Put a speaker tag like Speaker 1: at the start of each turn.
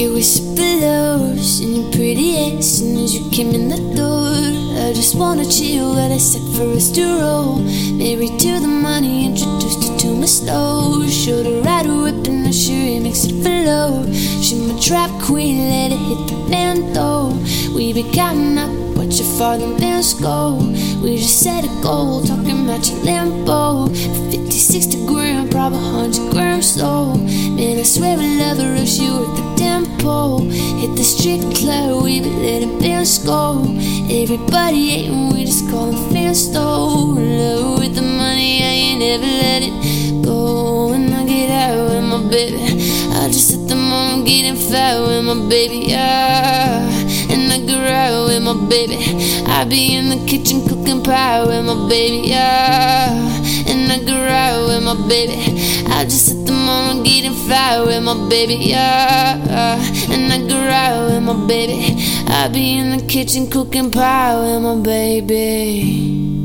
Speaker 1: your whispers and your pretty ass soon as you came in the door. I just wanna chill. what I set for us to roll. Married to the money, introduced her to my slow. Showed her how to whip and now she remixed it for low. She my trap queen, let it hit the bando. We be counting up what your father man's go. We just set a goal, talking about your limbo. fifty-six 60 gram, probably 100 grams slow. Strip club, we be letting bands go. Everybody hating, we just call them fans though. Love with the money, I ain't never let it go. When I get out with my baby, I just at the moment getting fat with my baby, yeah. And I get out with my baby. I be in the kitchen cooking pie with my baby, yeah. And I get out with my baby. I just at the moment getting fly with my baby, yeah. And I with my baby. I be in the kitchen cooking pie with my baby.